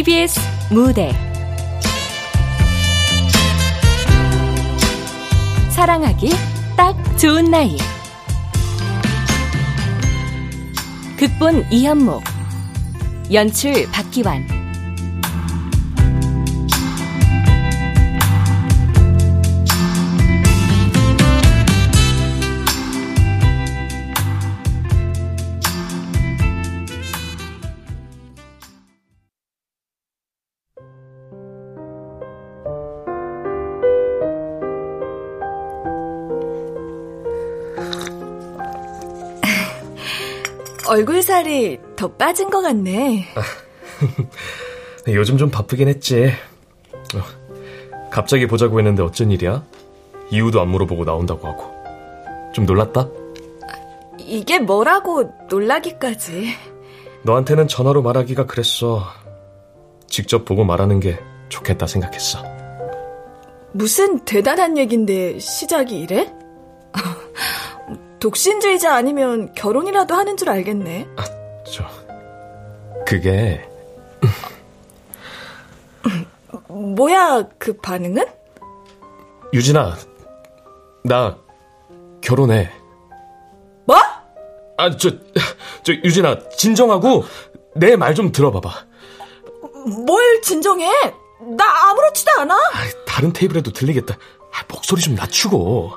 KBS 무대. 사랑하기 딱 좋은 나이. 극본 이현목. 연출 박기환 얼굴 살이 더 빠진 것 같네. 요즘 좀 바쁘긴 했지. 어, 갑자기 보자고 했는데 어쩐 일이야? 이유도 안 물어보고 나온다고 하고. 좀 놀랐다? 이게 뭐라고 놀라기까지. 너한테는 전화로 말하기가 그랬어. 직접 보고 말하는 게 좋겠다 생각했어. 무슨 대단한 얘긴데 시작이 이래? 독신주의자 아니면 결혼이라도 하는 줄 알겠네. 아, 저 그게 뭐야 그 반응은? 유진아, 나 결혼해. 뭐? 아, 저, 저, 유진아, 진정하고 내 말 좀 들어봐봐. 뭘 진정해? 나 아무렇지도 않아. 아, 다른 테이블에도 들리겠다. 아, 목소리 좀 낮추고.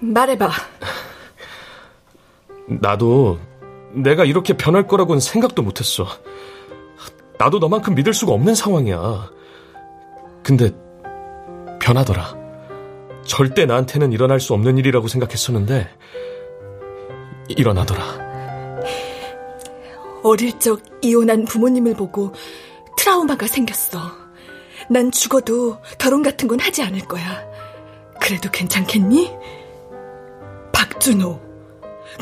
말해봐. 나도 내가 이렇게 변할 거라고는 생각도 못했어. 나도 너만큼 믿을 수가 없는 상황이야. 근데 변하더라. 절대 나한테는 일어날 수 없는 일이라고 생각했었는데 일어나더라. 어릴 적 이혼한 부모님을 보고 트라우마가 생겼어. 난 죽어도 결혼 같은 건 하지 않을 거야. 그래도 괜찮겠니? 박준호.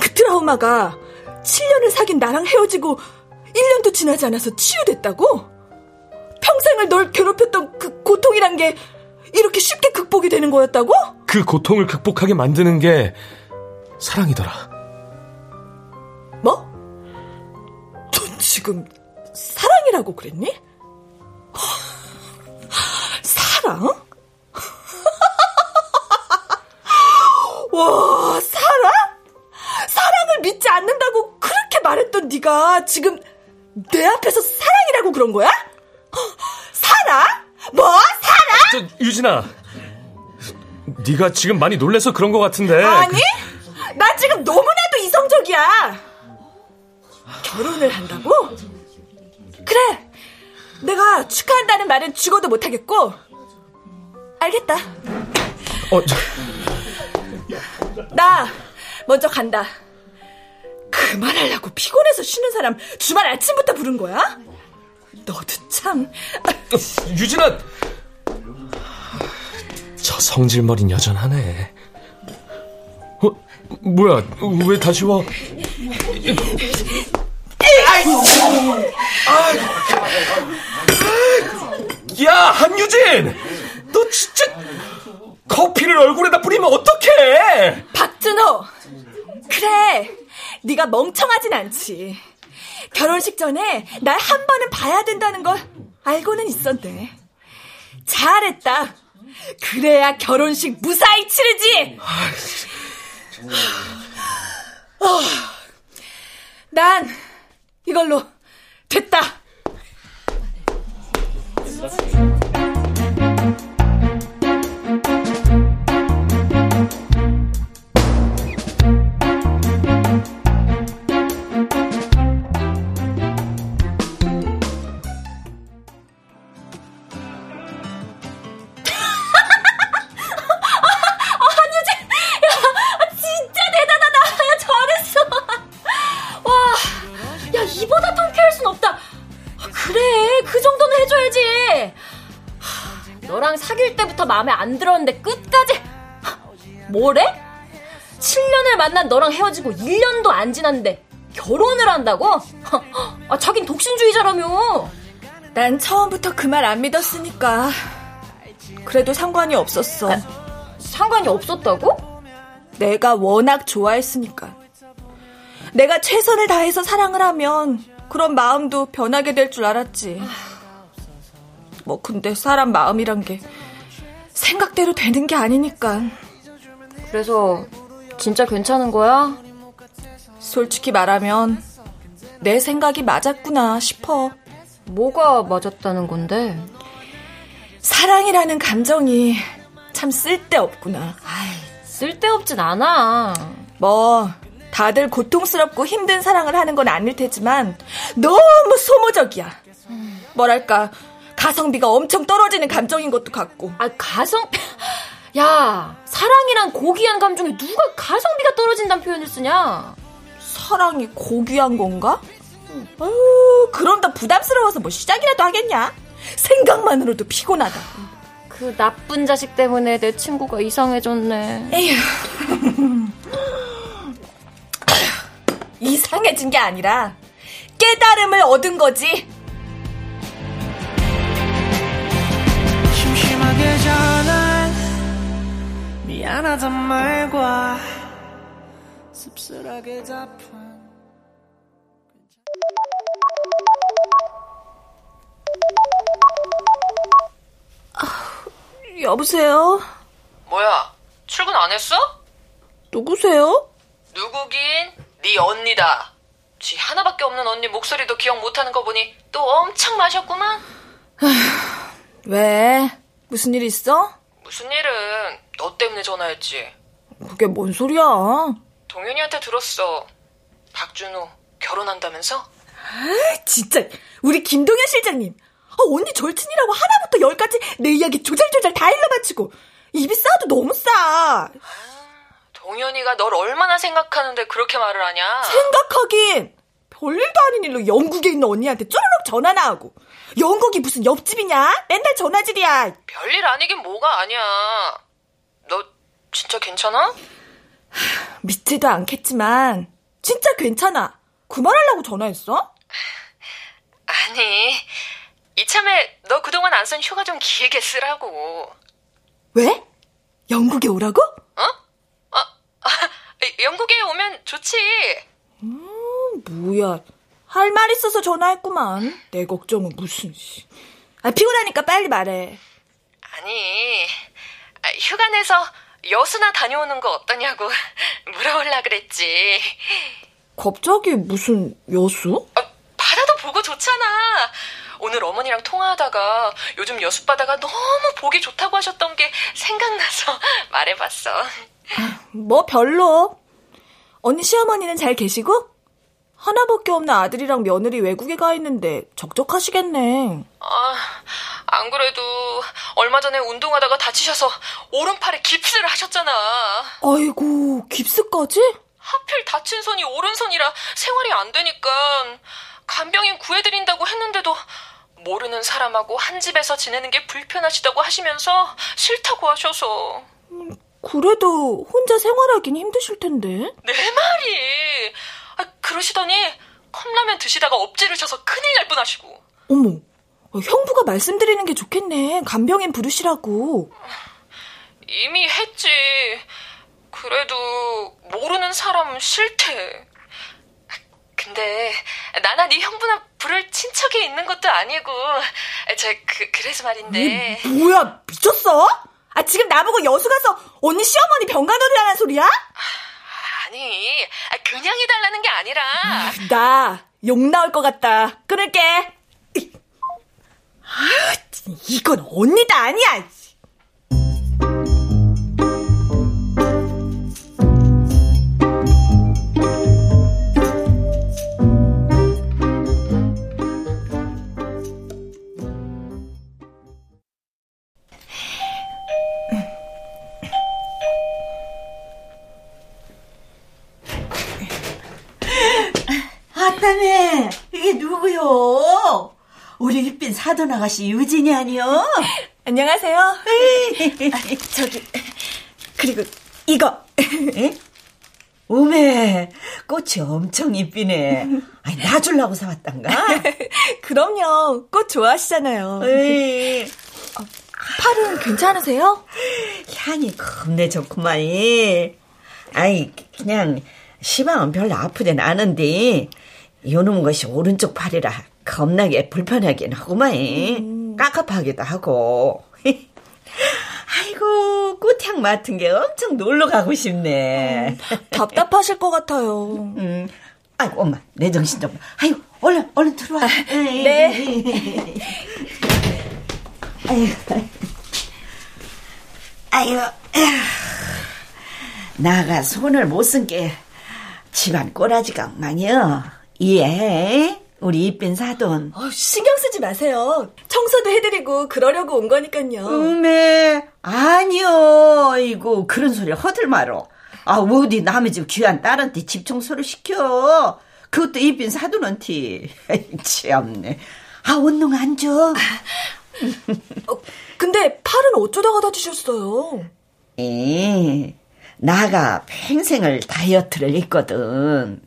그 트라우마가 7년을 사귄 나랑 헤어지고 1년도 지나지 않아서 치유됐다고? 평생을 널 괴롭혔던 그 고통이란 게 이렇게 쉽게 극복이 되는 거였다고? 그 고통을 극복하게 만드는 게 사랑이더라. 뭐? 넌 지금 사랑이라고 그랬니? 사랑? 와, 사랑? 사랑을 믿지 않는다고 그렇게 말했던 네가 지금 내 앞에서 사랑이라고 그런 거야? 사랑? 뭐? 사랑? 저, 유진아. 네가 지금 많이 놀래서 그런 것 같은데. 아니? 나 지금 너무나도 이성적이야. 결혼을 한다고? 그래. 내가 축하한다는 말은 죽어도 못하겠고. 알겠다. 어, 저... 나 먼저 간다. 그만하려고 피곤해서 쉬는 사람 주말 아침부터 부른 거야? 너도 참. 어, 유진아! 저 성질머린 여전하네. 어, 뭐야, 왜 다시 와? 야, 한유진! 너 진짜 커피를 얼굴에다 뿌리면 어떡해! 박준호! 그래, 네가 멍청하진 않지. 결혼식 전에 날 한 번은 봐야 된다는 걸 알고는 있었네. 잘했다. 그래야 결혼식 무사히 치르지. 어, 난 이걸로 됐다. 마음에 안 들었는데 끝까지 뭐래? 7년을 만난 너랑 헤어지고 1년도 안 지났는데 결혼을 한다고? 아, 자긴 독신주의자라며. 난 처음부터 그 말 안 믿었으니까. 그래도 상관이 없었어. 아, 상관이 없었다고? 내가 워낙 좋아했으니까. 내가 최선을 다해서 사랑을 하면 그런 마음도 변하게 될 줄 알았지. 뭐 근데 사람 마음이란 게 생각대로 되는 게 아니니까. 그래서 진짜 괜찮은 거야? 솔직히 말하면 내 생각이 맞았구나 싶어. 뭐가 맞았다는 건데? 사랑이라는 감정이 참 쓸데없구나. 아이, 쓸데없진 않아. 뭐, 다들 고통스럽고 힘든 사랑을 하는 건 아닐 테지만, 너무 소모적이야. 뭐랄까, 가성비가 엄청 떨어지는 감정인 것도 같고. 아, 가성, 야, 사랑이란 고귀한 감정에 누가 가성비가 떨어진다는 표현을 쓰냐? 사랑이 고귀한 건가? 어, 그럼 더 부담스러워서 뭐 시작이라도 하겠냐? 생각만으로도 피곤하다. 그 나쁜 자식 때문에 내 친구가 이상해졌네. 에휴. 이상해진 게 아니라 깨달음을 얻은 거지. 미안하단 말과 씁쓸하게 답한 여보세요? 뭐야, 출근 안 했어? 누구세요? 누구긴? 네 언니다. 쥐 하나밖에 없는 언니 목소리도 기억 못하는 거 보니 또 엄청 마셨구만. 왜? 무슨 일 있어? 무슨 일은 너 때문에 전화했지. 그게 뭔 소리야? 동현이한테 들었어. 박준호 결혼한다면서? 아, 진짜 우리 김동현 실장님. 아, 언니 절친이라고 하나부터 열까지 내 이야기 조잘조잘 다 일러 바치고 입이 싸도 너무 싸. 아, 동현이가 널 얼마나 생각하는데 그렇게 말을 하냐? 생각하긴 별일도 아닌 일로 영국에 있는 언니한테 쪼르륵 전화나 하고 영국이 무슨 옆집이냐? 맨날 전화질이야. 별일 아니긴 뭐가 아니야. 너 진짜 괜찮아? 믿지도 않겠지만 진짜 괜찮아. 그만하려고 전화했어? 아니 이참에 너 그동안 안 쓴 휴가 좀 길게 쓰라고. 왜? 영국에 오라고? 어? 아, 아 영국에 오면 좋지. 음, 뭐야. 할 말 있어서 전화했구만. 내 걱정은 무슨, 씨. 아, 피곤하니까 빨리 말해. 아니, 아, 휴가 내서 여수나 다녀오는 거 어떠냐고 물어볼라 그랬지. 갑자기 무슨 여수? 아, 바다도 보고 좋잖아. 오늘 어머니랑 통화하다가 요즘 여수 바다가 너무 보기 좋다고 하셨던 게 생각나서 말해봤어. 뭐 별로. 언니 시어머니는 잘 계시고? 하나밖에 없는 아들이랑 며느리 외국에 가 있는데 적적하시겠네. 아, 안 그래도 얼마 전에 운동하다가 다치셔서 오른팔에 깁스를 하셨잖아. 아이고, 깁스까지? 하필 다친 손이 오른손이라 생활이 안 되니까 간병인 구해드린다고 했는데도 모르는 사람하고 한 집에서 지내는 게 불편하시다고 하시면서 싫다고 하셔서. 그래도 혼자 생활하긴 힘드실 텐데. 내 말이. 아, 그러시더니 컵라면 드시다가 엎지르셔서 큰일 날 뻔하시고. 어머, 어, 형부가 말씀드리는 게 좋겠네. 간병인 부르시라고. 이미 했지. 그래도 모르는 사람 싫대. 근데 나나 네 형부나 부를 친척이 있는 것도 아니고 저 그, 그래서 말인데 이, 뭐야 미쳤어? 아 지금 나보고 여수 가서 언니 시어머니 병간호를 하는 소리야? 아니 그냥 해달라는 게 아니라. 아, 나욕 나올 것 같다. 끊을게. 아, 이건 언니다 아니야 사돈 아가씨 유진이 아니요? 안녕하세요. 아, 저기 그리고 이거. 오메 꽃이 엄청 이쁘네. 아니 나 주려고 사왔단가? 그럼요. 꽃 좋아하시잖아요. 에이. 어, 팔은 괜찮으세요? 향이 겁내 좋구만. 아이 그냥 시방은 별로 아프진 않은데 요놈 것이 오른쪽 팔이라 겁나게 불편하긴 하구만 음. 깝깝하기도 하고 아이고 꽃향 맡은 게 엄청 놀러 가고 싶네 음, 답답하실 것 같아요 음. 아이고 엄마 내 정신 좀 아이고 얼른 얼른 들어와 아, 네 아이고 아이고 나가 손을 못 쓴 게 집안 꼬라지가 엉망이여. 이해해? 우리 이쁜 사돈. 어, 신경 쓰지 마세요. 청소도 해드리고 그러려고 온 거니까요. 음에 아니요. 이거 그런 소리 허들 말어. 아 어디 남의 집 귀한 딸한테 집 청소를 시켜. 그것도 이쁜 사돈한테. 참네. 아 원농 안 줘. 어, 근데 팔은 어쩌다가 다치셨어요? 에 나가 평생을 다이어트를 했거든.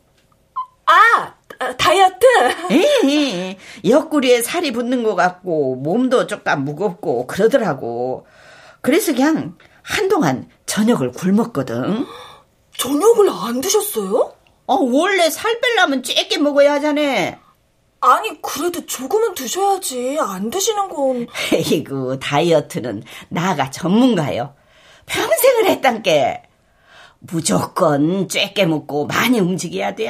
아, 다이어트? 에 옆구리에 살이 붙는 것 같고 몸도 조금 무겁고 그러더라고. 그래서 그냥 한동안 저녁을 굶었거든. 저녁을 안 드셨어요? 어, 원래 살 빼려면 쬐게 먹어야 하잖아. 아니, 그래도 조금은 드셔야지. 안 드시는 건. 에이구, 다이어트는 나가 전문가요. 평생을 했단께. 무조건 쬐게 먹고 많이 움직여야 돼.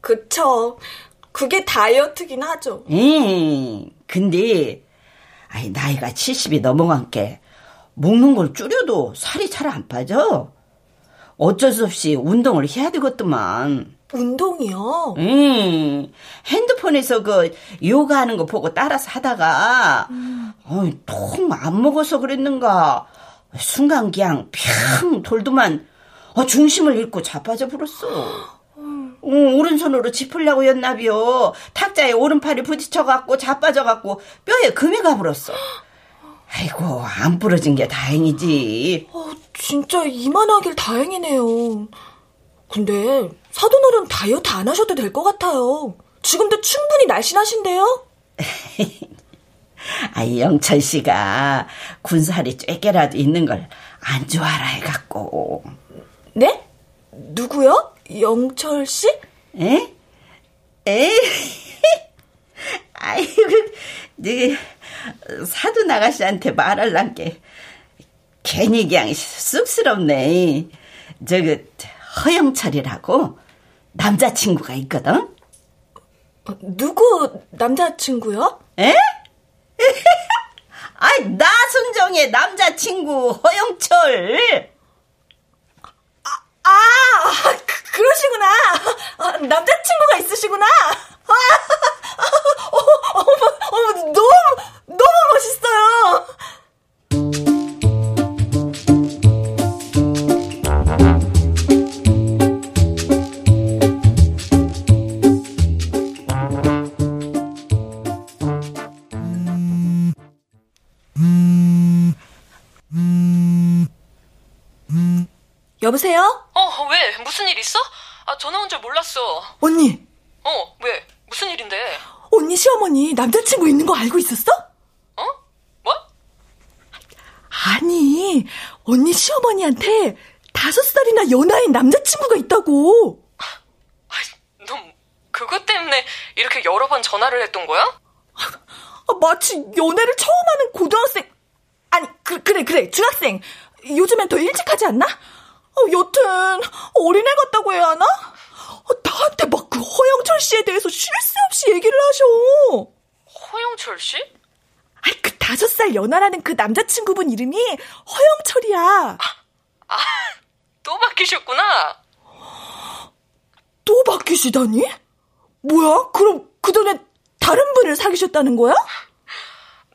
그쵸. 그게 다이어트긴 하죠. 음, 근데, 아니, 나이가 70이 넘어간 게, 먹는 걸 줄여도 살이 잘 안 빠져. 어쩔 수 없이 운동을 해야 되겠더만. 운동이요? 음, 핸드폰에서 그 요가 하는 거 보고 따라서 하다가, 음. 어이, 통안 먹어서 그랬는가. 순간 그냥 평 돌더만 어, 중심을 잃고 자빠져 버렸어. 어, 오른손으로 짚으려고 였나비요. 탁자에 오른팔이 부딪혀갖고 자빠져갖고 뼈에 금이 가버렸어. 아이고 안 부러진 게 다행이지. 어, 진짜 이만하길 다행이네요. 근데 사돈어른 다이어트 안 하셔도 될 것 같아요. 지금도 충분히 날씬하신데요? 아, 영철 씨가 군살이 쬐개라도 있는 걸 안 좋아라 해갖고. 네? 누구요? 영철 씨? 에? 에? 아이고, 네 사돈 아가씨한테 말할란 게 괜히 그냥 쑥스럽네. 저그 허영철이라고 남자친구가 있거든. 어, 누구 남자친구요? 에? 아이, 나순정의 남자친구, 허영철. 아, 아 그, 그러시구나. 아, 남자친구가 있으시구나. 아, 어, 어머, 어머, 너무, 너무 멋있어요. 여보세요? 어, 왜? 무슨 일 있어? 아, 전화 온 줄 몰랐어. 언니. 어, 왜? 무슨 일인데? 언니 시어머니 남자친구 있는 거 알고 있었어? 어? 뭐? 아니, 언니 시어머니한테 다섯 살이나 연하인 남자친구가 있다고. 아, 너 그것 때문에 이렇게 여러 번 전화를 했던 거야? 아, 마치 연애를 처음 하는 고등학생. 아니, 그, 그래, 그래, 중학생. 요즘엔 더 일찍 하지 않나? 어, 여튼 어린애 같다고 해야 하나? 어, 나한테 막 그 허영철 씨에 대해서 쉴 새 없이 얘기를 하셔. 허영철 씨? 아이 그 다섯 살 연하라는 그 남자친구분 이름이 허영철이야. 아, 아, 또 바뀌셨구나. 또 바뀌시다니? 뭐야? 그럼 그 전에 다른 분을 사귀셨다는 거야?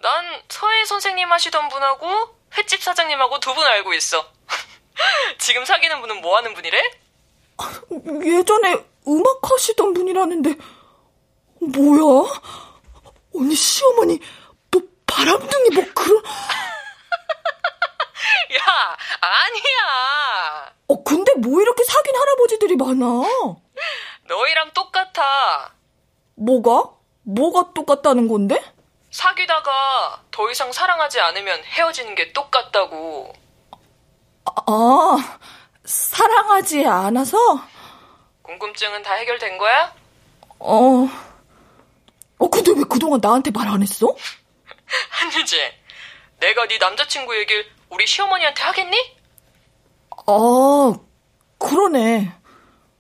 난 서해 선생님 하시던 분하고 횟집 사장님하고 두 분 알고 있어. 지금 사귀는 분은 뭐 하는 분이래? 예전에 음악 하시던 분이라는데, 뭐야? 언니 시어머니, 뭐 바람둥이 뭐 그런. 야, 아니야. 어, 근데 뭐 이렇게 사귄 할아버지들이 많아? 너희랑 똑같아. 뭐가? 뭐가 똑같다는 건데? 사귀다가 더 이상 사랑하지 않으면 헤어지는 게 똑같다고. 아, 사랑하지 않아서? 궁금증은 다 해결된 거야? 어. 어, 근데 왜 그동안 나한테 말 안 했어? 한유진, 내가 네 남자친구 얘기를 우리 시어머니한테 하겠니? 어, 그러네.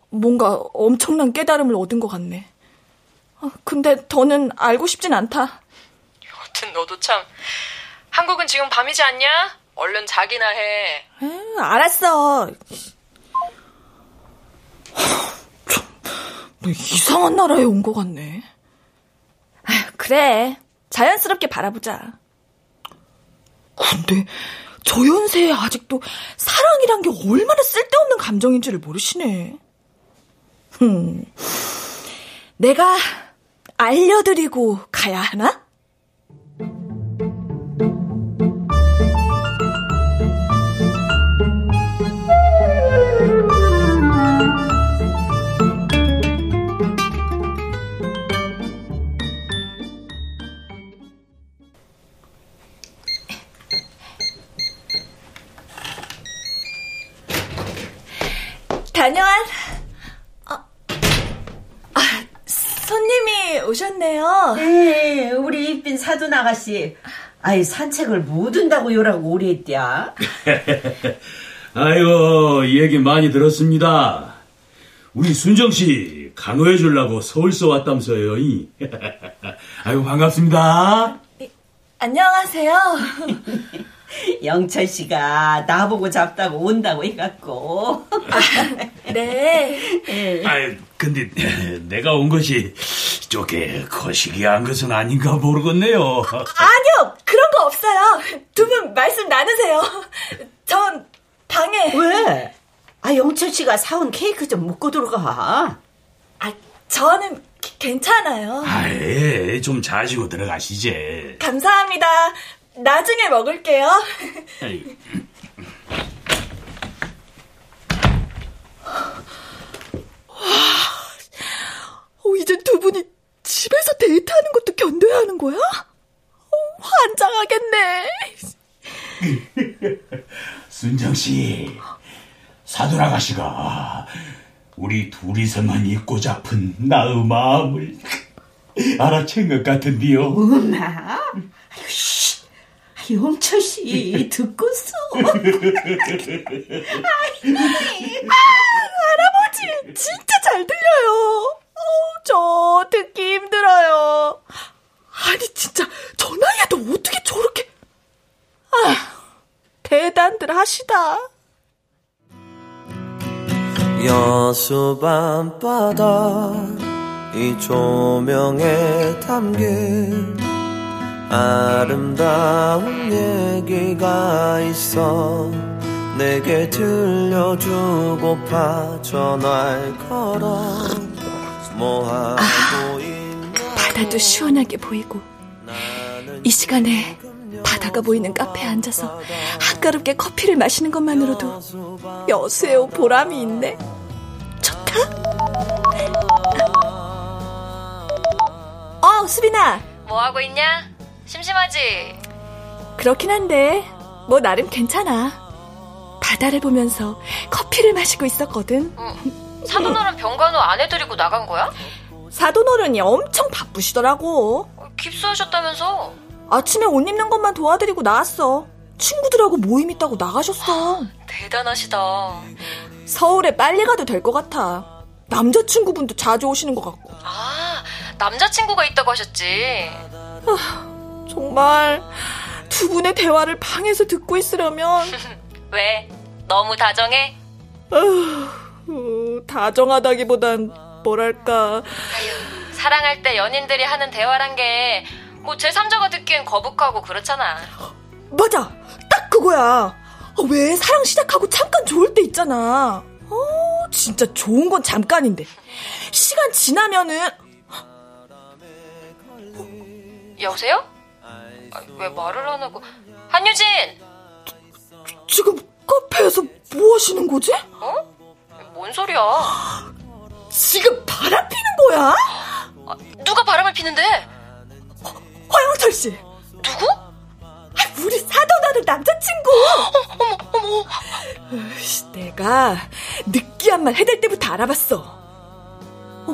뭔가 엄청난 깨달음을 얻은 것 같네. 아, 근데 더는 알고 싶진 않다. 여튼 너도 참. 한국은 지금 밤이지 않냐? 얼른 자기나 해. 에, 알았어. 너 이상한 나라에 온 것 같네. 그래. 자연스럽게 바라보자. 근데 저 연세에 아직도 사랑이란 게 얼마나 쓸데없는 감정인지를 모르시네. 흠. 내가 알려드리고 가야 하나? 오셨네요. 네, 우리 이빈 사돈 아가씨. 아이, 산책을 못 온다고 요라고 오래 했디야. 아이고, 이 얘기 많이 들었습니다. 우리 순정 씨 간호해 주려고 서울서 왔다면서요. 이. 아이고, 반갑습니다. 안녕하세요. 영철 씨가 나보고 잡다고 온다고 해갖고. 네. 아이, 근데 내가 온 것이 쪼개 거시기한 것은 아닌가 모르겠네요. 아니요, 그런 거 없어요. 두 분 말씀 나누세요. 전 방에. 왜? 아, 영철 씨가 사온 케이크 좀 먹고 들어가. 아, 저는 기- 괜찮아요. 아이, 좀 자시고 들어가시지. 감사합니다. 나중에 먹을게요. 아이, 어, 이제 두 분이 집에서 데이트하는 것도 견뎌야 하는 거야? 어, 환장하겠네. 순정 씨, 사돈 아가씨가 우리 둘이서만 잊고 잡은 나의 마음을 알아챈 것 같은데요. 엄마? 아유, 씨. 아, 영철 씨, 듣고서. 할아버지, 진짜 잘 들려요. 어, 저 듣기 힘들어요. 아니, 진짜 저 나이에도 어떻게 저렇게... 아, 대단들 하시다. 여수 밤바다 이 조명에 담긴 아름다운 얘기가 있어 내게 들려주고파 전화를 걸어 뭐 하고 있나 바다도 시원하게 보이고 이 시간에 바다가 보이는 카페에 앉아서 한가롭게 커피를 마시는 것만으로도 여수에 온 보람이 있네. 좋다. 어, 수빈아. 뭐 하고 있냐? 심심하지? 그렇긴 한데 뭐 나름 괜찮아. 바다를 보면서 커피를 마시고 있었거든. 사돈어른 병간호 안 해드리고 나간 거야? 사돈어른이 엄청 바쁘시더라고. 어, 깁스하셨다면서? 아침에 옷 입는 것만 도와드리고 나왔어. 친구들하고 모임 있다고 나가셨어. 대단하시다. 서울에 빨리 가도 될 것 같아. 남자친구분도 자주 오시는 것 같고. 아, 남자친구가 있다고 하셨지. 정말 두 분의 대화를 방에서 듣고 있으려면 왜? 너무 다정해? 어, 다정하다기보단 뭐랄까 사랑할 때 연인들이 하는 대화란 게 뭐 제3자가 듣기엔 거북하고 그렇잖아. 맞아 딱 그거야 어, 왜 사랑 시작하고 잠깐 좋을 때 있잖아 어 진짜 좋은 건 잠깐인데 시간 지나면은 여보세요? 아, 왜 말을 안 하고? 한유진! 지금 카페에서 뭐 하시는 거지? 어? 뭔 소리야? 지금 바람 피는 거야? 아, 누가 바람을 피는데? 화영철 씨 누구? 아, 우리 사돈하는 남자친구 어머, 어머. 으이씨, 내가 느끼한 말 해댈 때부터 알아봤어. 어,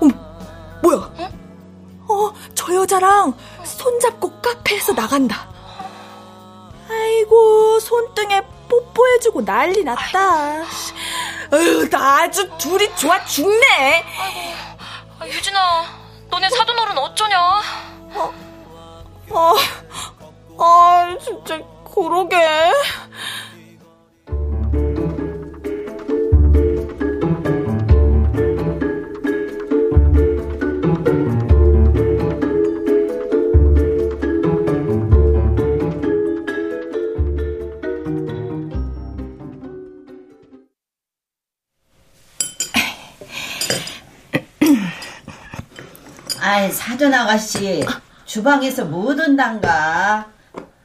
어머, 뭐야? 어, 저 여자랑 손잡고 카페에서 나간다. 아이고, 손등에 뽀뽀해주고 난리 났다. 어휴, 나 아주 둘이 좋아 죽네. 아, 유진아, 너네 사돈어른 어쩌냐? 아, 아, 진짜, 그러게. 사돈 아가씨. 주방에서 못 온단가.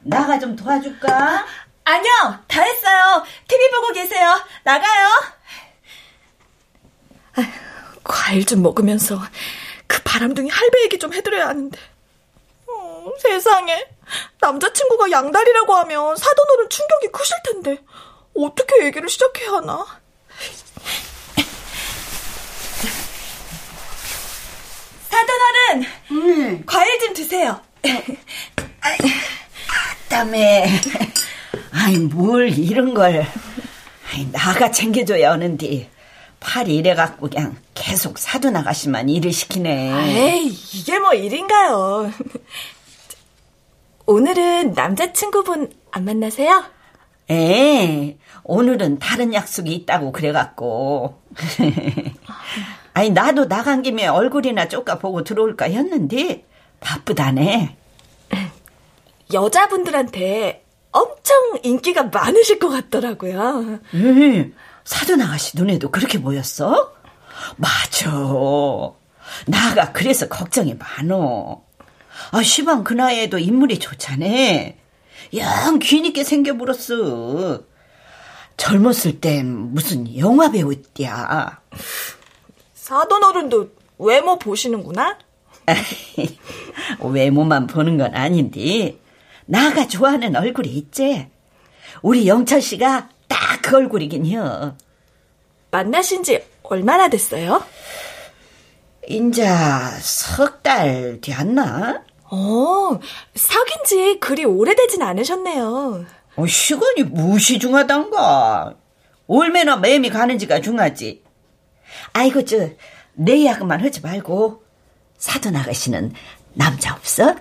나가 좀 도와줄까? 아니요, 다 했어요. TV 보고 계세요. 나가요. 아, 과일 좀 먹으면서 그 바람둥이 할배 얘기 좀 해드려야 하는데. 어, 세상에. 남자친구가 양다리라고 하면 사돈어른 충격이 크실 텐데. 어떻게 얘기를 시작해야 하나? 사돈 어른! 응. 과일 좀 드세요. 땀에. 아이, 뭘 이런 걸. 아이, 나가 챙겨줘야 하는데. 팔이 이래갖고 그냥 계속 사돈 아가씨만 일을 시키네. 에이, 이게 뭐 일인가요? 오늘은 남자친구분 안 만나세요? 에, 오늘은 다른 약속이 있다고 그래갖고. 아니, 나도 나간 김에 얼굴이나 쪼까 보고 들어올까 했는데, 바쁘다네. 여자분들한테 엄청 인기가 많으실 것 같더라고요. 음, 사돈 아가씨 눈에도 그렇게 보였어? 맞아. 나가 그래서 걱정이 많어. 아, 시방 그 나이에도 인물이 좋잖아. 영 귀니께 생겨버렸어. 젊었을 땐 무슨 영화 배우야. 사돈 어른도 외모 보시는구나? 외모만 보는 건 아닌데, 나가 좋아하는 얼굴이 있지. 우리 영철 씨가 딱 그 얼굴이긴 해. 만나신 지 얼마나 됐어요? 인자 석달 뒤었나? 어, 사귄 지 그리 오래되진 않으셨네요. 어, 시간이 무시 중하단가. 얼마나 매미 가는지가 중하지. 아이고, 저, 내 이야기만 하지 말고, 사돈 아가씨는 남자 없어?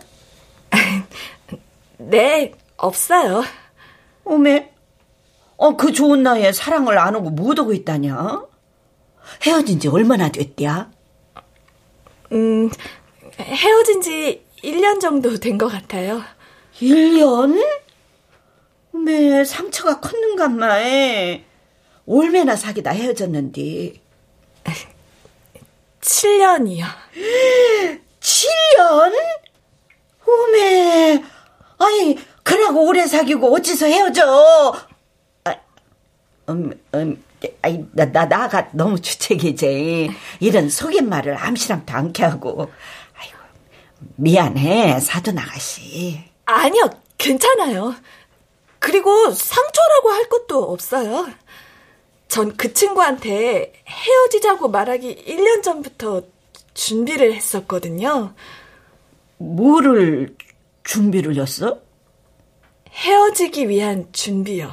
네, 없어요. 어메, 어, 그 좋은 나이에 사랑을 안 하고 못 오고 있다냐? 헤어진 지 얼마나 됐대야? 음, 헤어진 지 1년 정도 된 것 같아요. 1년? 어메, 상처가 컸는간마에. 얼마나 사귀다 헤어졌는데. 7년이요. 7년? 어메, 아니, 그러고 오래 사귀고 어찌서 헤어져? 아, 음, 음, 아이, 나, 나, 나가 너무 주책이지. 이런 속임말을 암시랑도 않게 하고. 아이고, 미안해, 사돈 아가씨. 아니요, 괜찮아요. 그리고 상처라고 할 것도 없어요. 전 그 친구한테 헤어지자고 말하기 1년 전부터 준비를 했었거든요. 뭐를 준비를 했어? 헤어지기 위한 준비요.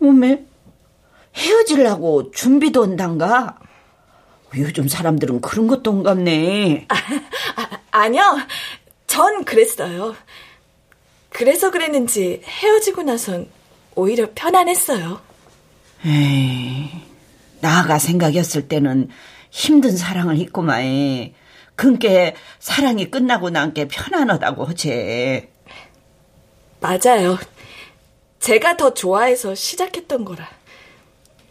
어메, 헤어지려고 준비도 한단가? 요즘 사람들은 그런 것도 온갑네. 아, 아니요, 전 그랬어요. 그래서 그랬는지 헤어지고 나선 오히려 편안했어요. 에이, 나가 생각했을 때는 힘든 사랑을 했구만. 그게 사랑이 끝나고 난 게 편안하다고 하지. 맞아요. 제가 더 좋아해서 시작했던 거라.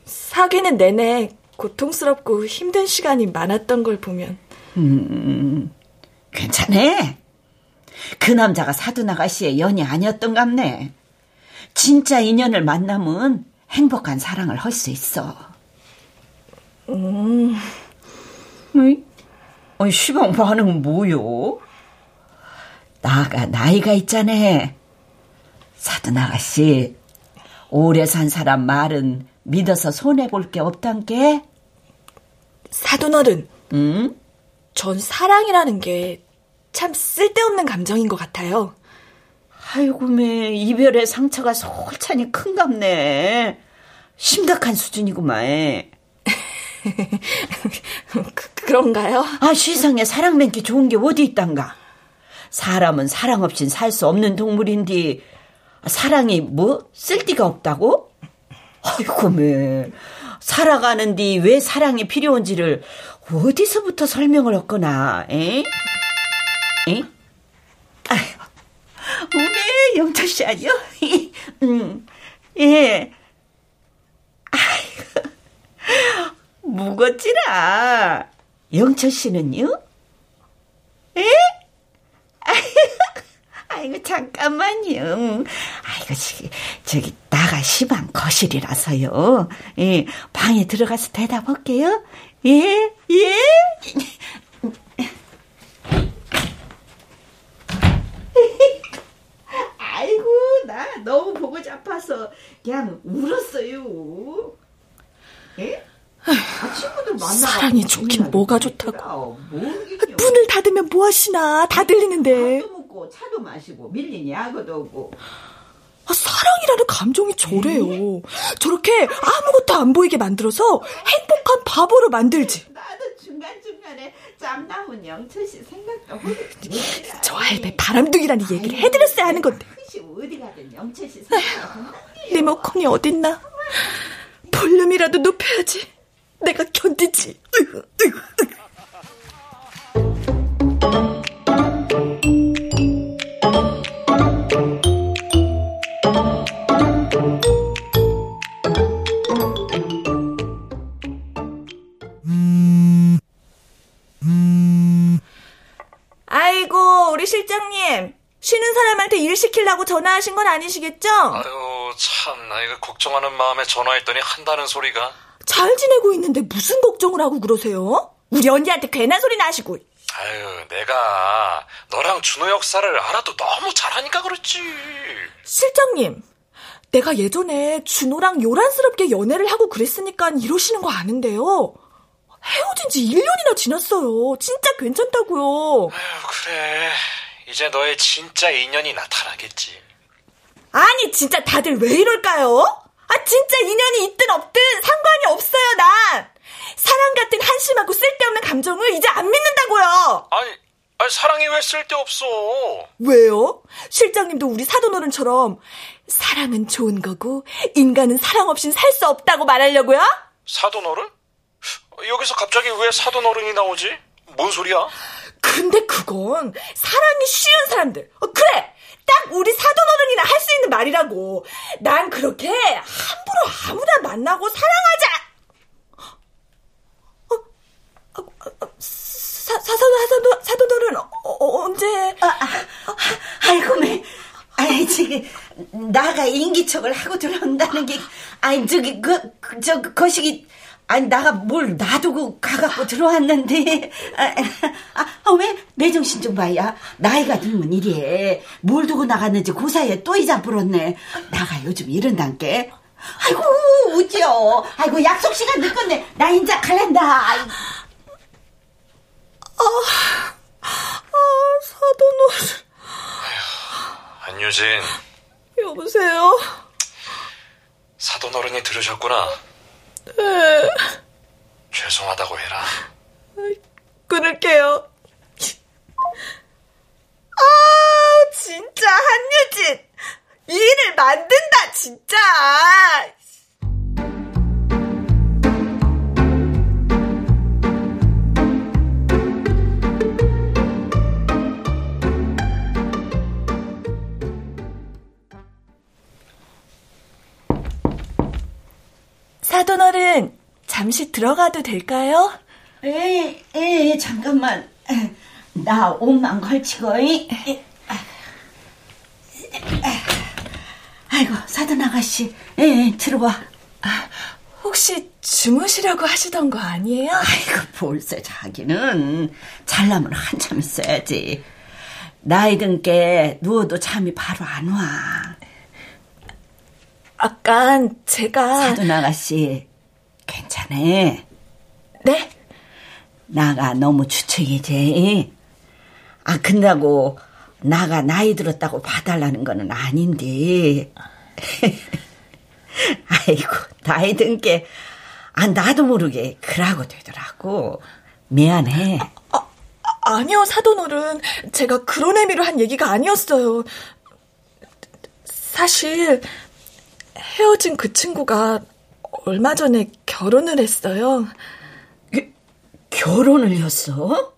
사귀는 내내 고통스럽고 힘든 시간이 많았던 걸 보면. 음, 괜찮네. 그 남자가 사돈 아가씨의 연이 아니었던 갑네. 진짜 인연을 만나면 행복한 사랑을 할 수 있어. 음, 어이? 어이, 시방 반응은 뭐요? 나가 나이가 있잖아. 사돈 아가씨, 오래 산 사람 말은 믿어서 손해 볼 게 없단 게? 사돈 어른, 응? 전 사랑이라는 게 참 쓸데없는 감정인 것 같아요. 아이고, 매, 이별의 상처가 솔찬히 큰갑네. 심각한 수준이구만. 그, 그런가요? 아, 세상에 사랑 맺기 좋은 게 어디 있단가? 사람은 사랑 없인 살 수 없는 동물인데, 사랑이 뭐? 쓸데가 없다고? 아이고, 매. 살아가는데 왜 사랑이 필요한지를 어디서부터 설명을 했거나, 에? 에? 오메, 영철 씨 아니요? 음, 예. 아이고, 무겁지라. 영철 씨는요? 에? 아이고, 잠깐만요. 아이고, 저기, 저기, 나가 시방 거실이라서요. 예, 방에 들어가서 대답할게요. 예, 예. 나 너무 보고 잡아서 그냥 울었어요. 예? 아, 친구들 만나 사랑이 좋긴 뭐가 좋다고. 문을 닫으면 뭐 하시나? 다 들리는데. 밥도 먹고 차도 마시고 밀린 야구도 오고. 아, 사랑이라는 감정이 저래요. 저렇게 아무것도 안 보이게 만들어서 행복한 바보로 만들지. 나도 중간중간에 짬 나온 영철 씨 생각도 하고. 저 할배 바람둥이라는 얘기를 해드렸어야 하는 건데. 혹시 어디 가든 영철 씨 생각한다. 리모컨이 어딨나? 볼륨이라도 높여야지. 내가 견디지. 으이구, 으이구, 으이구. 실장님. 쉬는 사람한테 일 시키려고 전화하신 건 아니시겠죠? 아유, 참, 나 이거 걱정하는 마음에 전화했더니 한다는 소리가. 잘 지내고 있는데 무슨 걱정을 하고 그러세요? 우리 언니한테 괜한 소리 나시고. 아유, 내가 너랑 준호 역사를 알아도 너무 잘하니까 그렇지. 실장님, 내가 예전에 준호랑 요란스럽게 연애를 하고 그랬으니까 이러시는 거 아는데요. 헤어진 지 1년이나 지났어요. 진짜 괜찮다고요. 아유, 그래. 이제 너의 진짜 인연이 나타나겠지. 아니, 진짜 다들 왜 이럴까요? 아, 진짜 인연이 있든 없든 상관이 없어요, 난. 사랑 같은 한심하고 쓸데없는 감정을 이제 안 믿는다고요. 아니, 아니 사랑이 왜 쓸데없어? 왜요? 실장님도 우리 사돈어른처럼 사랑은 좋은 거고 인간은 사랑 없인 살 수 없다고 말하려고요? 사돈어른? 여기서 갑자기 왜 사돈어른이 나오지? 뭔 소리야? 근데 그건 사랑이 쉬운 사람들. 어, 그래! 딱 우리 사돈어른이나 할 수 있는 말이라고. 난 그렇게 함부로 아무나 만나고 사랑하지 않... 어, 어, 어, 사, 사, 사, 사돈, 사돈어른 어, 어, 언제... 아, 아, 아이고, 매. 아이, 저기, 나가 인기척을 하고 들어온다는 게, 아니, 저기, 그, 그 저, 그 거시기, 아니, 나가 뭘 놔두고 가갖고 들어왔는데, 아, 아, 아, 왜? 매정신 좀 봐야. 나이가 들면 이래. 뭘 두고 나갔는지 그 사이에 또 이자 불었네. 나가 요즘 이런단께. 아이고, 우지요. 아이고, 약속 시간 늦었네. 나 인자 갈란다. 아, 아, 사돈어른. 안유진. 여보세요? 사돈 어른이 들으셨구나. 네. 죄송하다고 해라. 끊을게요. 아, 진짜 한유진 일을 만든다, 진짜. 잠시 들어가도 될까요? 에이, 에이, 잠깐만. 나 옷만 걸치고, 이. 아이고, 사돈 아가씨. 에, 들어와. 혹시 주무시려고 하시던 거 아니에요? 아이고, 볼세 자기는. 잘나면 한참 있어야지. 나이 든 게 누워도 잠이 바로 안 와. 아까 제가 사돈 아가씨 괜찮아. 네? 나가 너무 주책이지. 아 근다고 나가 나이 들었다고 봐달라는 거는 아닌데. 아이고 나이 든 게 아, 나도 모르게 그러고 되더라고. 미안해. 아, 아니요, 사돈어른. 제가 그런 의미로 한 얘기가 아니었어요. 사실 헤어진 그 친구가 얼마 전에 결혼을 했어요. 결혼을 했어?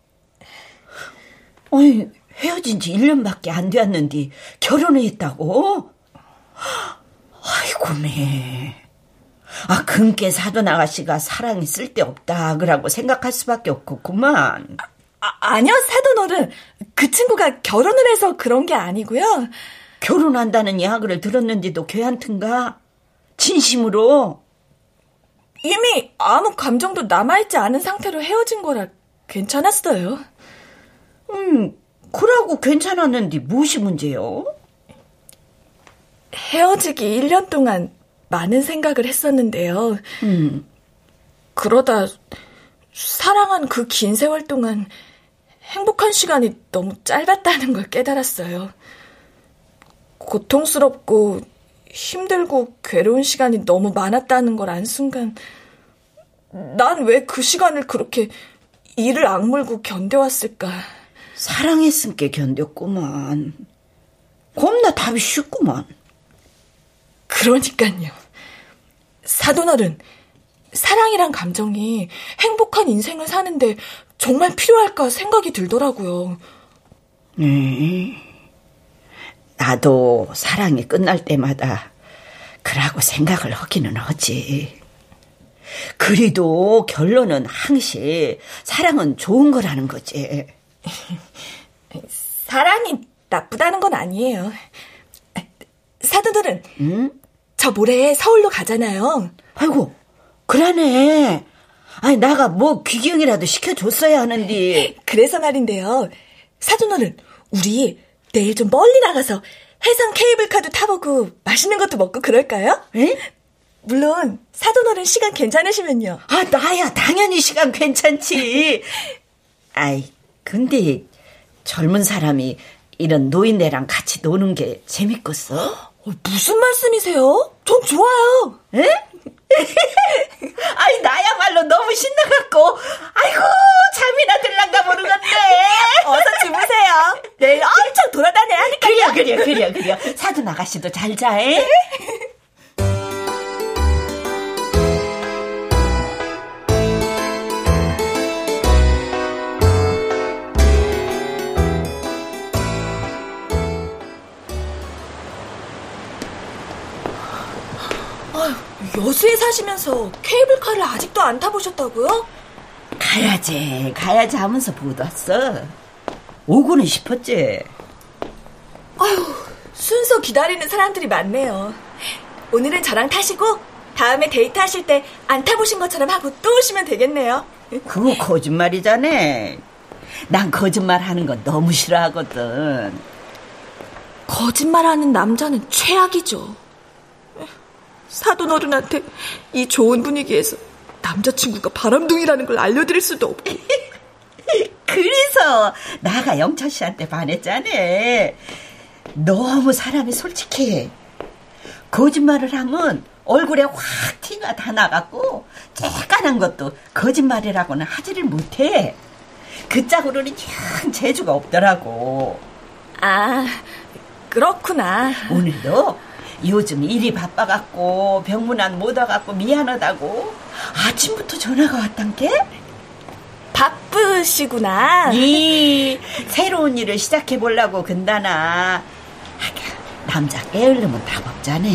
아니, 헤어진 지 1년밖에 안 되었는데 결혼을 했다고? 아이고, 매. 아, 금께 사돈 아가씨가 사랑이 쓸데없다, 그라고 생각할 수밖에 없겠구만. 아, 아니요, 사돈 어른. 그 친구가 결혼을 해서 그런 게 아니고요. 결혼한다는 이야기를 들었는데도 걔한텐가? 진심으로? 이미 아무 감정도 남아있지 않은 상태로 헤어진 거라 괜찮았어요. 음, 그러고 괜찮았는데 무엇이 문제요? 헤어지기 1년 동안 많은 생각을 했었는데요. 음. 그러다 사랑한 그 긴 세월 동안 행복한 시간이 너무 짧았다는 걸 깨달았어요. 고통스럽고 힘들고 괴로운 시간이 너무 많았다는 걸 안 순간 난 왜 그 시간을 그렇게 이를 악물고 견뎌왔을까? 사랑했으니까 견뎠구만. 겁나 답이 쉽구만. 그러니까요. 사돈어른, 사랑이란 감정이 행복한 인생을 사는데 정말 필요할까 생각이 들더라고요. 네. 나도 사랑이 끝날 때마다 그라고 생각을 하기는 하지. 그래도 결론은 항시 사랑은 좋은 거라는 거지. 사랑이 나쁘다는 건 아니에요. 사돈들은 응? 저 모레 서울로 가잖아요. 아이고, 그러네. 아니, 나가 뭐 귀경이라도 시켜줬어야 하는데. 그래서 말인데요. 사돈어른, 우리 내일 좀 멀리 나가서 해상 케이블카도 타보고 맛있는 것도 먹고 그럴까요? 에? 물론 사돈어른 시간 괜찮으시면요. 아, 나야 당연히 시간 괜찮지. 아이, 근데 젊은 사람이 이런 노인네랑 같이 노는 게 재밌겠어? 어, 무슨 말씀이세요? 전 좋아요. 에? 아이, 나야말로 너무 신나갖고, 아이고, 잠이나 들란가 모르겠네. 어서 주무세요. 내일 엄청 돌아다녀야 하니까요. 그래, 그래, 그래, 그래. 사돈 아가씨도 잘 자, 에? 여수에 사시면서 케이블카를 아직도 안 타보셨다고요? 가야지, 가야지 하면서 못 왔어. 오고는 싶었지. 아휴, 순서 기다리는 사람들이 많네요. 오늘은 저랑 타시고 다음에 데이트 하실 때 안 타보신 것처럼 하고 또 오시면 되겠네요. 그거 거짓말이잖아. 난 거짓말 하는 거 너무 싫어하거든. 거짓말 하는 남자는 최악이죠. 사돈 어른한테 이 좋은 분위기에서 남자친구가 바람둥이라는 걸 알려드릴 수도 없고. 그래서 나가 영철 씨한테 반했잖아. 너무 사람이 솔직해. 거짓말을 하면 얼굴에 확 티가 다 나갖고 쬐깐한 것도 거짓말이라고는 하지를 못해. 그 짝으로는 영 재주가 없더라고. 아, 그렇구나. 오늘도 요즘 일이 바빠갖고 병문안 못 와갖고 미안하다고 아침부터 전화가 왔단게? 바쁘시구나. 이 새로운 일을 시작해 보려고 근다나. 남자 깨으려면 답 없잖아.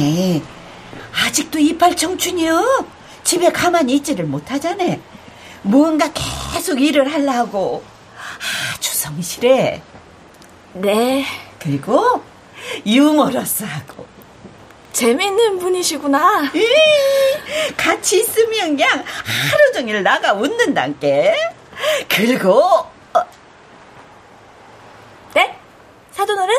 아직도 이빨 청춘이요. 집에 가만히 있지를 못하잖아. 뭔가 계속 일을 하려고 아주 성실해. 네. 그리고 유머러스하고 재밌는 분이시구나. 에이, 같이 있으면 그냥 하루 종일 나가 웃는단께. 그리고 어. 네? 사돈어른?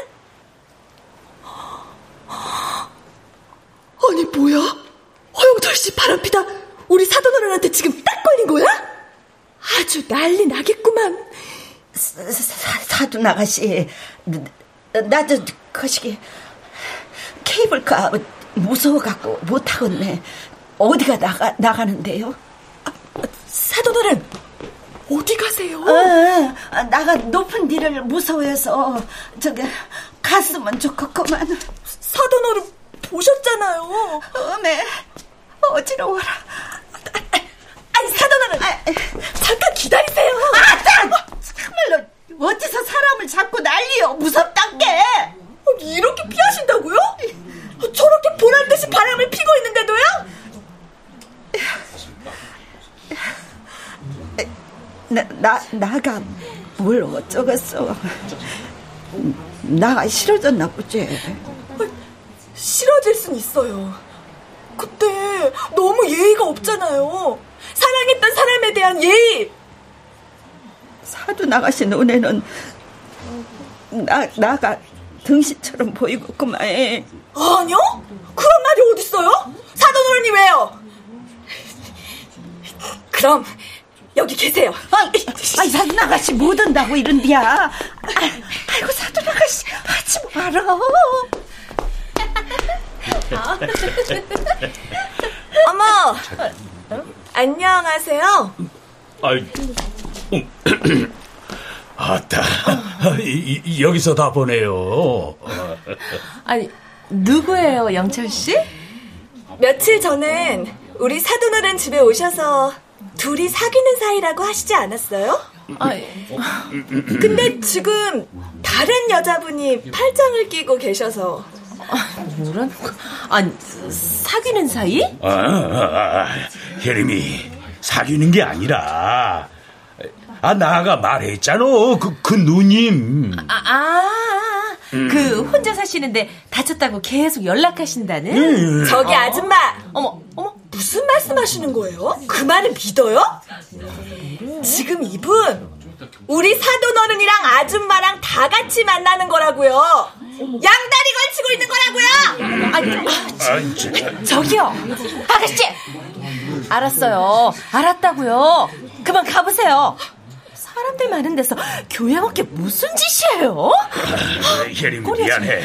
아니 뭐야? 허영철 씨 바람피다 우리 사돈어른한테 지금 딱 걸린 거야? 아주 난리 나겠구만. 사, 사, 사돈 아가씨, 나도 거시기 케이블카 무서워갖고 못하겠네. 어디가 나가, 나가는데요? 사돈어른, 어디 가세요? 어, 나가 높은 뒤를 무서워해서 저기 갔으면 좋겠구만. 사돈어른 보셨잖아요. 어메, 어지러워라. 아니, 사돈어른, 아, 잠깐 기다리세요. 아따! 참말로 어디서 사람을 잡고 난리요. 무섭단게. 이렇게 피하신다고요? 저렇게 보란 듯이 바람을 피고 있는데도요? 나, 나, 나가 뭘 어쩌겠어. 나가 싫어졌나 보지. 싫어질 순 있어요. 그때 너무 예의가 없잖아요. 사랑했던 사람에 대한 예의. 사도 나가신 눈에는 나, 나가 등신처럼 보이겠구만. 아니요? 그런 말이 어딨어요? 사돈 어른이 왜요? 그럼 여기 계세요. 아이, 아이 사돈 아가씨 못 온다고 이런디야. 아 이고 사돈 아가씨 하지 마라. 어머, 안녕하세요. 아이, 음. 아따, 여기서 다 보네요. 아니, 누구예요, 영철 씨? 며칠 전엔 우리 사돈어른 집에 오셔서 둘이 사귀는 사이라고 하시지 않았어요? 아니, 근데 지금 다른 여자분이 팔짱을 끼고 계셔서 뭐라는 거? 아니, 사귀는 사이? 아, 아, 아, 혜림이 사귀는 게 아니라 아 나가 말했잖아 그, 그 누님 아, 아, 그 혼자 사시는데 다쳤다고 계속 연락하신다는? 음. 저기 아줌마 어머, 어머, 무슨 말씀하시는 거예요? 그 말을 믿어요? 지금 이분 우리 사돈어른이랑 아줌마랑 다 같이 만나는 거라고요. 양다리 걸치고 있는 거라고요. 아니, 아. 저기요, 아가씨. 알았어요, 알았다고요. 그만 가보세요. 사람들 많은 데서 교양 없게 무슨 짓이에요? 아, 혜림이 미안해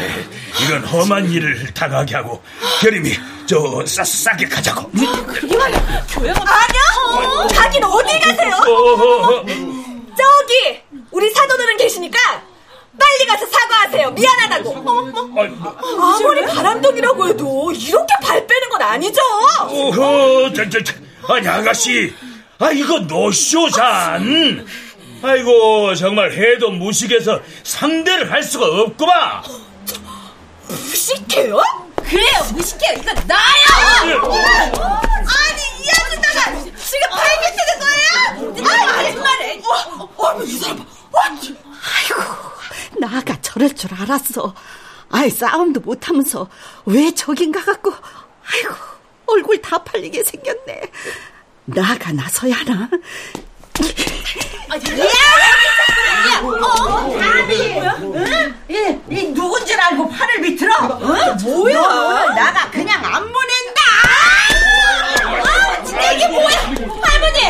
이건 험한 일을 당하게 하고 혜림이 저 싸, 싸게 가자고 그러기만 해. 교양 없. 아니요. 가긴 어디 가세요? 어, 어, 어. 저기 우리 사돈어른 계시니까 빨리 가서 사과하세요. 미안하다고. 아이, 뭐, 아무리 바람둥이라고 해도 이렇게 발 빼는 건 아니죠. 어허, 저, 저, 저, 아니, 아가씨. 아, 이거 노쇼잔. 아이고, 정말 해도 무식해서 상대를 할 수가 없구만. 무식해요? 그래요, 무식해요. 이거 나요. 아니 이 아줌마가 지금 발 밑에 는 거예요? 아 정말에. 아니 이 사람. 아이고 나가 저럴 줄 알았어. 아이 싸움도 못하면서 왜 저긴가 갖고 아이고 얼굴 다 팔리게 생겼네. 나가 나서야 하나. 이, 이 누군 줄 알고 팔을 비틀어? 어? 뭐야? 오늘 나가 그냥 안 보낸다. 아, 진짜 이게 뭐야? 할머니,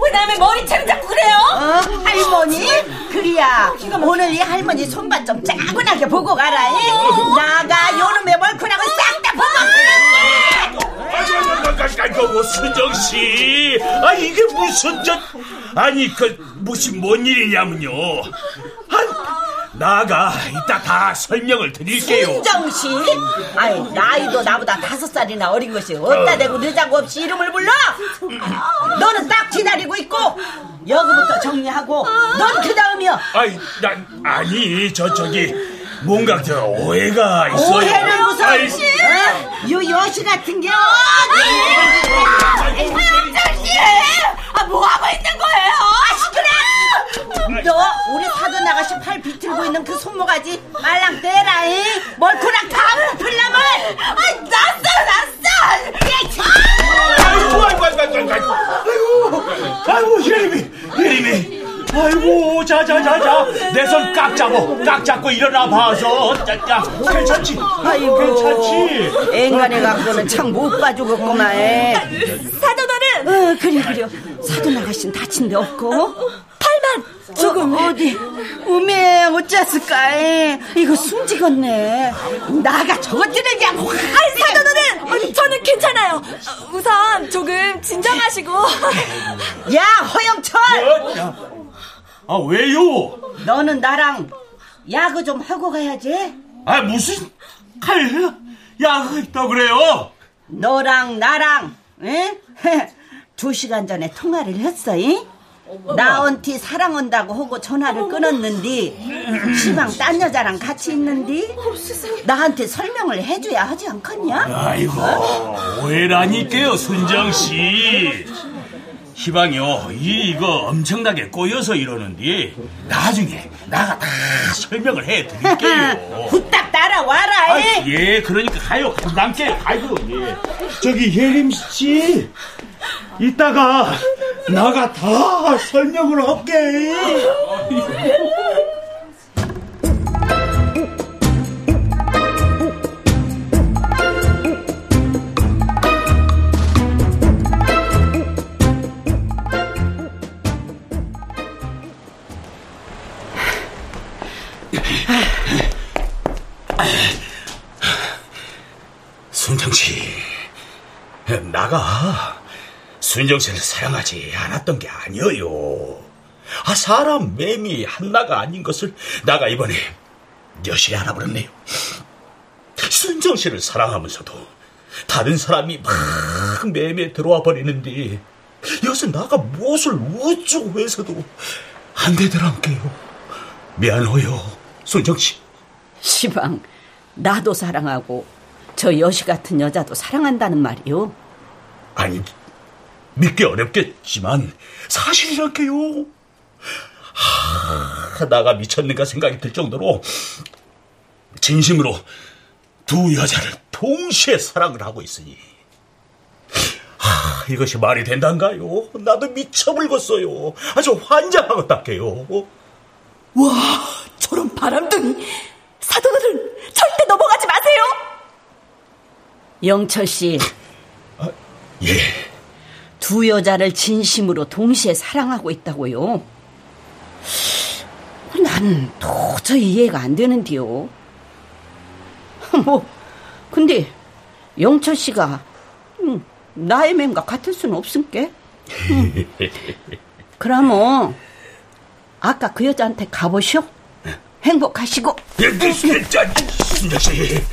왜 남의 머리채를 잡고 그래요? 어? 할머니? 그리야 오늘 이 할머니 손발 좀 짜고나게 보고 가라 잉? 나가 요놈의 멀ኩ랑은 싹 다 보고 아이고, 뭐, 순정씨. 아, 이게 무슨, 저, 아니, 그, 무슨, 뭔 일이냐면요. 아, 나가, 이따 다 설명을 드릴게요. 순정씨? 아이 나이도 나보다 다섯 살이나 어린 것이 어디다 대고 늦자고 없이 이름을 불러? 너는 딱 기다리고 있고 여기부터 정리하고 넌 그 다음이여 아이, 나, 아니, 저, 저기, 뭔가 저 오해가 있어요. 오해는 무슨 아이, 어? 요 여시 같은 게 아, 뭐 하고 있는 거예요? 너 우리 사돈 아가씨 팔 비틀고 있는 그 손모가지 말랑 떼라잉 멀ኩ랑 다 풀려면 아 났어 났어 아이고, 아이고, 아이고, 아이고, 아이고, 아이고, 아이고. 아이고, 자, 자, 자, 자. 내손깍 잡고, 깍 잡고 일어나 봐서. 자, 자, 괜찮지? 아이고 괜찮지? 앵간해 갖고는 참 못 봐주겠구만 사돈어른 어 그래 그래 사돈 아가씨는 다친 데 없고? 팔만! 조금 어, 디? 어메 어쩌었을까 이거 숨지겠네. 나가 저것들을 그냥 사돈어른 어, 저는 괜찮아요. 어, 우선 조금 진정하시고. 야 허영철! 아 왜요? 너는 나랑 야구 좀 하고 가야지. 아 무슨 칼 야가 있다 그래요? 너랑 나랑 응? 두 시간 전에 통화를 했어 잉? 나온티 사랑 온다고 하고 전화를 끊었는데 시방 딴 여자랑 같이 있는데 나한테 설명을 해줘야 하지 않겠냐? 아이고 오해라니까요 순정씨 희방이요 이 이거 엄청나게 꼬여서 이러는데 나중에 나가 다 설명을 해드릴게요 후딱 따라와라 아, 잉? 예 그러니까 가요 남게 가요 예. 저기 예림 씨 이따가 나가 다 설명을 할게. 순정씨 나가 순정 씨를 사랑하지 않았던 게 아니에요. 아 사람 매미 한나가 아닌 것을 나가 이번에 여실히 알아버렸네요. 순정 씨를 사랑하면서도 다른 사람이 막 매미에 들어와 버리는데 여기서 나가 무엇을 어쩌고 해서도 안 되더란게요. 미안해요 순정 씨. 시방 나도 사랑하고 저 여시 같은 여자도 사랑한다는 말이요? 아니 믿기 어렵겠지만 사실이랄게요. 하, 나가 미쳤는가 생각이 들 정도로 진심으로 두 여자를 동시에 사랑을 하고 있으니 하, 이것이 말이 된단가요? 나도 미쳐불겠어요. 아주 환장하겠다게요. 와 저런 바람둥이 사돈어른 절대 넘어가지 마세요 영철 씨 예, 두 여자를 진심으로 동시에 사랑하고 있다고요? 난 도저히 이해가 안 되는데요. 뭐, 근데 영철 씨가 음, 나의 맴과 같을 수는 없음께. 음. 그러면 아까 그 여자한테 가보쇼. 행복하시고. 예, 순자씨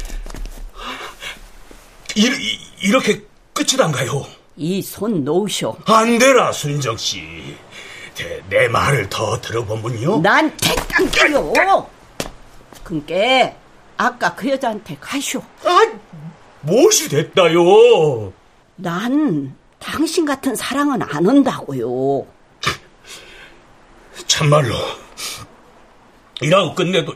이렇게 끝이란가요? 이 손 놓으쇼. 안 되라, 순정 씨. 내, 내 말을 더 들어보면요. 난 택당겨요. 그니까 아까 그 여자한테 가쇼. 아, 무엇이 됐다요? 난 당신 같은 사랑은 안 한다고요. 참말로 일하고 끝내도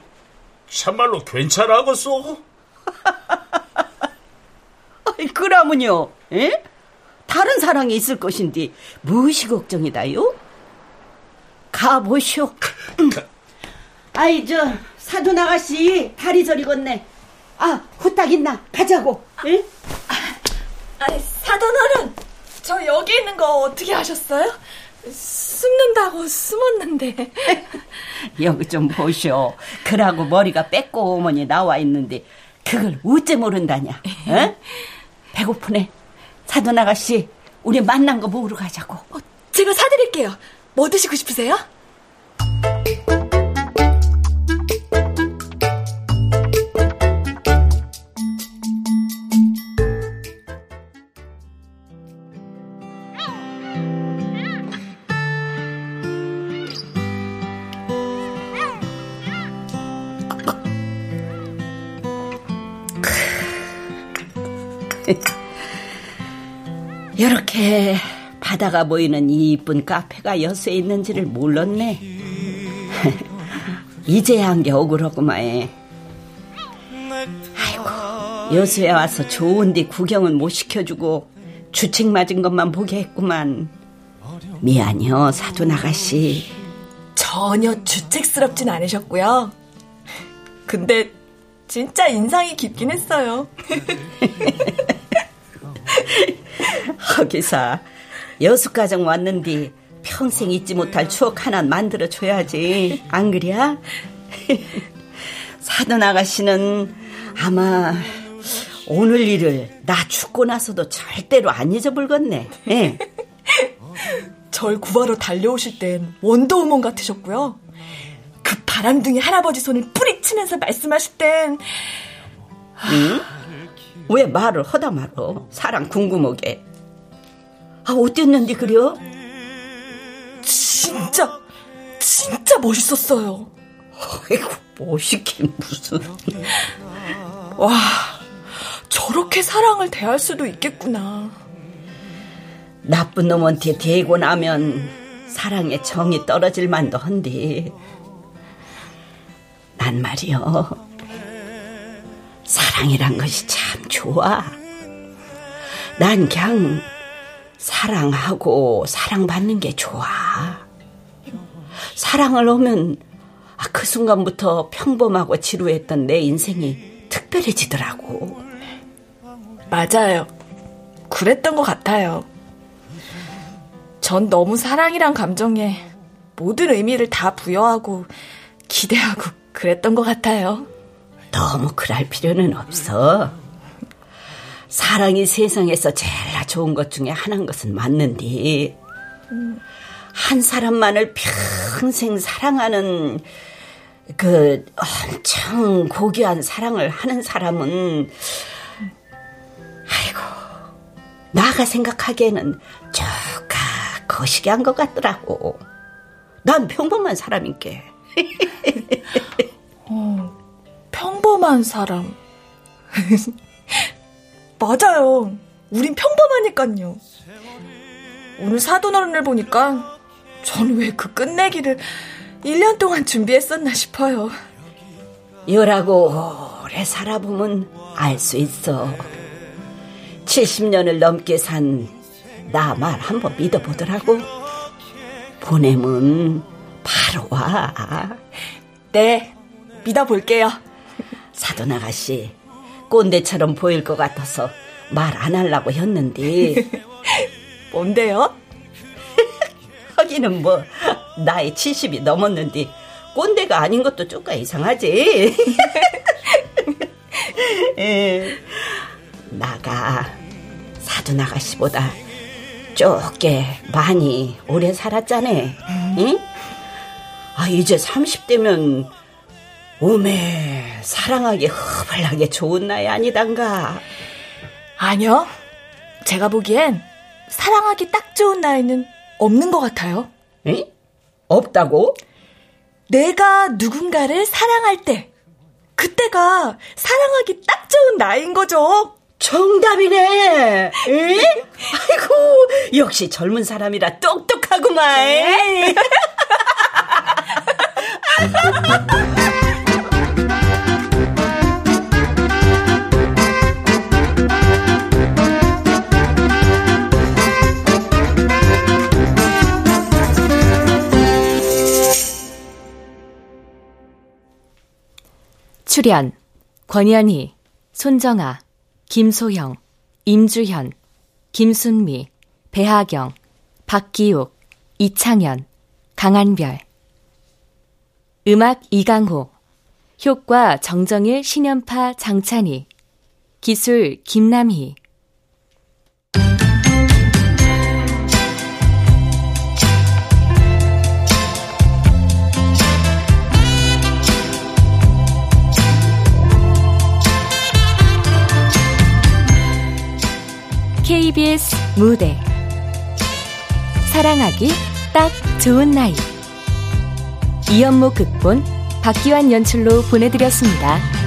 참말로 괜찮아겠소? 아이, 그러면요, 에? 다른 사랑이 있을 것인데 무엇이 걱정이다요? 가보쇼. 아이 저 사돈 아가씨 다리 저리겠네. 아 후딱 있나 가자고. 에? 아이, 사돈 어른 저 여기 있는 거 어떻게 하셨어요? 숨는다고 숨었는데 여기 좀 보쇼. 그러고 머리가 빼고 어머니 나와 있는데 그걸 어째 모른다냐? 에? 배고프네. 사돈 아가씨 우리 만난 거 먹으러 가자고. 어, 제가 사드릴게요 뭐 드시고 싶으세요? 바다가 보이는 이 이쁜 카페가 여수에 있는지를 몰랐네. 이제야 한 게 억울하구만. 아이고, 여수에 와서 좋은데 구경은 못 시켜주고 주책 맞은 것만 보게 했구만. 미안해요, 사돈 아가씨. 전혀 주책스럽진 않으셨고요 근데 진짜 인상이 깊긴 했어요 거기서 여수 가정 왔는데 평생 잊지 못할 추억 하나 만들어 줘야지. 안 그래야? 사돈 아가씨는 아마 오늘 일을 나 죽고 나서도 절대로 안 잊어불겠네. 예. 절 구하러 달려오실 땐 원더우먼 같으셨고요. 그 바람둥이 할아버지 손을 뿌리치면서 말씀하실 땐 응? 왜 말을 허다 말어? 사랑 궁금하게. 아, 어땠는데 그려? 진짜 진짜 멋있었어요. 아이고, 멋있긴 무슨. 와, 저렇게 사랑을 대할 수도 있겠구나. 나쁜 놈한테 대고 나면 사랑의 정이 떨어질 만도 한데. 난 말이요. 사랑이란 것이 참 좋아. 난 그냥 사랑하고 사랑받는 게 좋아. 사랑을 오면 아, 그 순간부터 평범하고 지루했던 내 인생이 특별해지더라고. 맞아요. 그랬던 것 같아요. 전 너무 사랑이란 감정에 모든 의미를 다 부여하고 기대하고 그랬던 것 같아요. 너무 그럴 필요는 없어. 사랑이 세상에서 제일 좋은 것 중에 하나인 것은 맞는데, 한 사람만을 평생 사랑하는 그 엄청 고귀한 사랑을 하는 사람은, 아이고, 나가 생각하기에는 조금 거시기한 것 같더라고. 난 평범한 사람인게. 어, 평범한 사람. 맞아요. 우린 평범하니까요. 오늘 사돈어른을 보니까 전 왜 그 끝내기를 1년 동안 준비했었나 싶어요. 열하고 오래 살아보면 알 수 있어. 70년을 넘게 산 나 말 한번 믿어보더라고. 보내면 바로 와. 네, 믿어볼게요. 사돈 아가씨, 꼰대처럼 보일 것 같아서 말 안 하려고 했는데. 뭔데요? 하기는 뭐, 나이 70이 넘었는데, 꼰대가 아닌 것도 조금 이상하지. 에, 나가 사돈 아가씨보다 쪼게 많이 오래 살았잖아. 응? 아, 이제 30대면 오메 사랑하기 허벌나게 좋은 나이 아니단가. 아니요. 제가 보기엔 사랑하기 딱 좋은 나이는 없는 것 같아요. 응? 없다고? 내가 누군가를 사랑할 때, 그때가 사랑하기 딱 좋은 나이인 거죠. 정답이네. 응? 아이고, 역시 젊은 사람이라 똑똑하구만. 출연 권현희, 손정아, 김소영, 임주현, 김순미, 배하경, 박기욱, 이창현, 강한별. 음악 이강호. 효과 정정일, 신연파, 장찬희. 기술 김남희 KBS 무대 사랑하기 딱 좋은 나이 이연모 극본 박기환 연출로 보내드렸습니다.